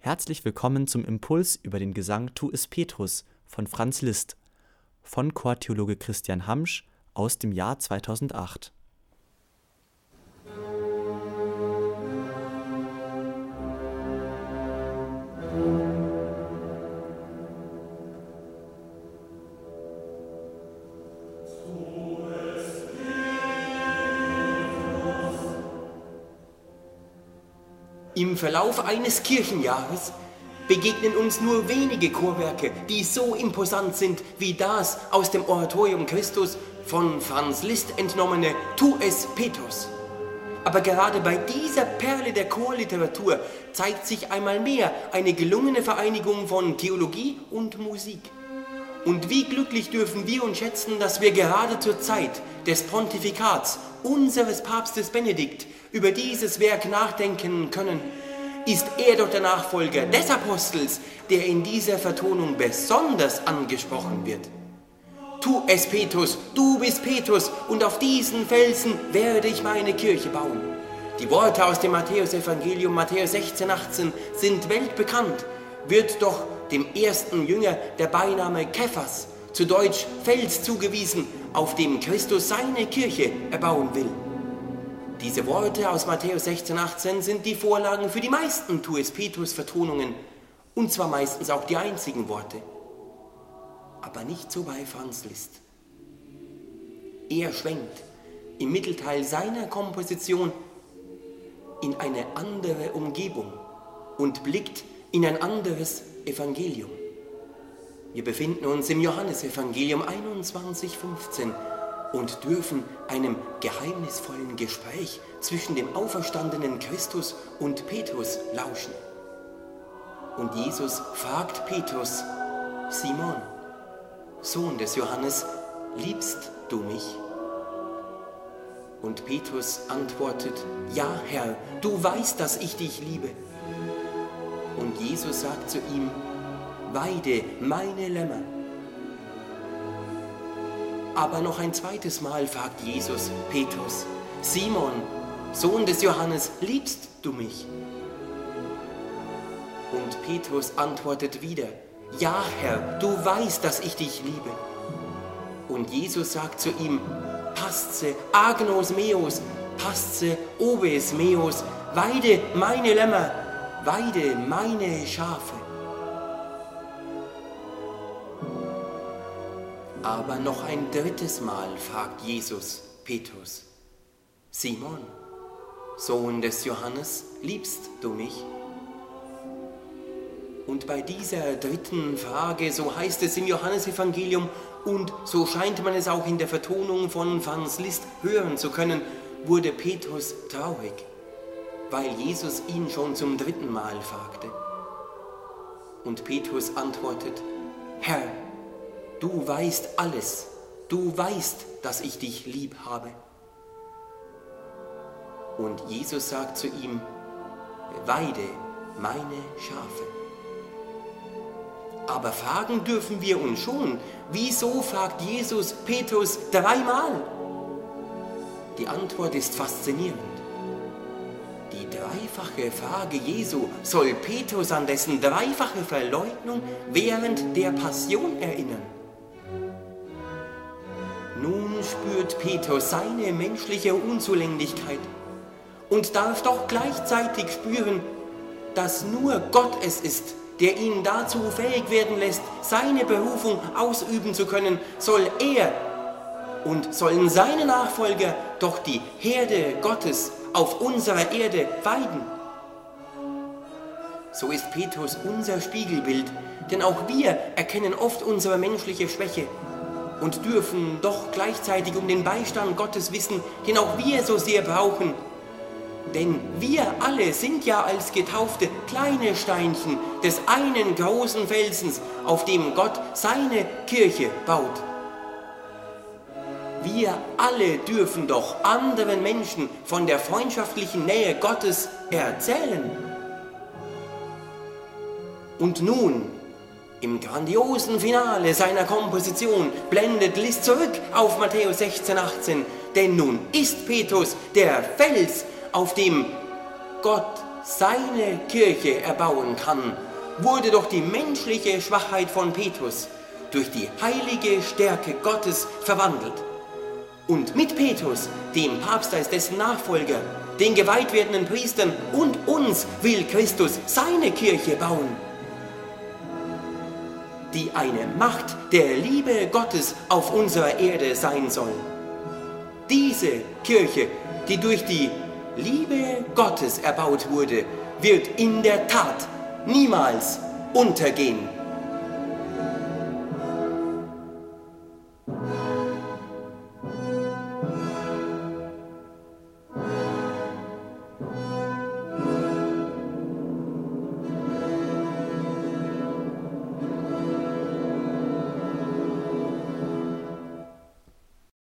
Herzlich willkommen zum Impuls über den Gesang Tu es Petrus von Franz Liszt von Chortheologe Christian Hamsch aus dem Jahr 2008. Im Verlauf eines Kirchenjahres begegnen uns nur wenige Chorwerke, die so imposant sind wie das aus dem Oratorium Christus von Franz Liszt entnommene Tu es Petrus. Aber gerade bei dieser Perle der Chorliteratur zeigt sich einmal mehr eine gelungene Vereinigung von Theologie und Musik. Und wie glücklich dürfen wir uns schätzen, dass wir gerade zur Zeit des Pontifikats unseres Papstes Benedikt über dieses Werk nachdenken können, ist er doch der Nachfolger des Apostels, der in dieser Vertonung besonders angesprochen wird. Tu es, Petrus, du bist Petrus, und auf diesen Felsen werde ich meine Kirche bauen. Die Worte aus dem Matthäusevangelium, Matthäus 16, 18, sind weltbekannt, wird doch dem ersten Jünger der Beiname Kephas, zu Deutsch Fels zugewiesen, auf dem Christus seine Kirche erbauen will. Diese Worte aus Matthäus 16, 18 sind die Vorlagen für die meisten Tues Petrus Vertonungen und zwar meistens auch die einzigen Worte. Aber nicht so bei Franz Liszt. Er schwenkt im Mittelteil seiner Komposition in eine andere Umgebung und blickt in ein anderes Evangelium. Wir befinden uns im Johannesevangelium 21, 15 und dürfen einem geheimnisvollen Gespräch zwischen dem auferstandenen Christus und Petrus lauschen. Und Jesus fragt Petrus, Simon, Sohn des Johannes, liebst du mich? Und Petrus antwortet, ja Herr, du weißt, dass ich dich liebe. Und Jesus sagt zu ihm, weide meine Lämmer. Aber noch ein zweites Mal fragt Jesus Petrus, Simon, Sohn des Johannes, liebst du mich? Und Petrus antwortet wieder, ja Herr, du weißt, dass ich dich liebe. Und Jesus sagt zu ihm, pasce agnos meos, pasce obes meos, weide meine Lämmer, weide meine Schafe. Aber noch ein drittes Mal fragt Jesus Petrus, Simon, Sohn des Johannes, liebst du mich? Und bei dieser dritten Frage, so heißt es im Johannesevangelium und so scheint man es auch in der Vertonung von Franz Liszt hören zu können, wurde Petrus traurig, weil Jesus ihn schon zum dritten Mal fragte. Und Petrus antwortet, Herr, du weißt alles, du weißt, dass ich dich lieb habe. Und Jesus sagt zu ihm, weide meine Schafe. Aber fragen dürfen wir uns schon, wieso fragt Jesus Petrus dreimal? Die Antwort ist faszinierend. Die dreifache Frage Jesu soll Petrus an dessen dreifache Verleugnung während der Passion erinnern. Nun spürt Petrus seine menschliche Unzulänglichkeit und darf doch gleichzeitig spüren, dass nur Gott es ist, der ihn dazu fähig werden lässt, seine Berufung ausüben zu können, soll er und sollen seine Nachfolger doch die Herde Gottes auf unserer Erde weiden. So ist Petrus unser Spiegelbild, denn auch wir erkennen oft unsere menschliche Schwäche und dürfen doch gleichzeitig um den Beistand Gottes wissen, den auch wir so sehr brauchen. Denn wir alle sind ja als Getaufte kleine Steinchen des einen großen Felsens, auf dem Gott seine Kirche baut. Wir alle dürfen doch anderen Menschen von der freundschaftlichen Nähe Gottes erzählen. Und nun im grandiosen Finale seiner Komposition blendet Liszt zurück auf Matthäus 16, 18, denn nun ist Petrus der Fels, auf dem Gott seine Kirche erbauen kann, wurde doch die menschliche Schwachheit von Petrus durch die heilige Stärke Gottes verwandelt. Und mit Petrus, dem Papst als dessen Nachfolger, den geweiht werdenden Priestern und uns will Christus seine Kirche bauen, die eine Macht der Liebe Gottes auf unserer Erde sein soll. Diese Kirche, die durch die Liebe Gottes erbaut wurde, wird in der Tat niemals untergehen.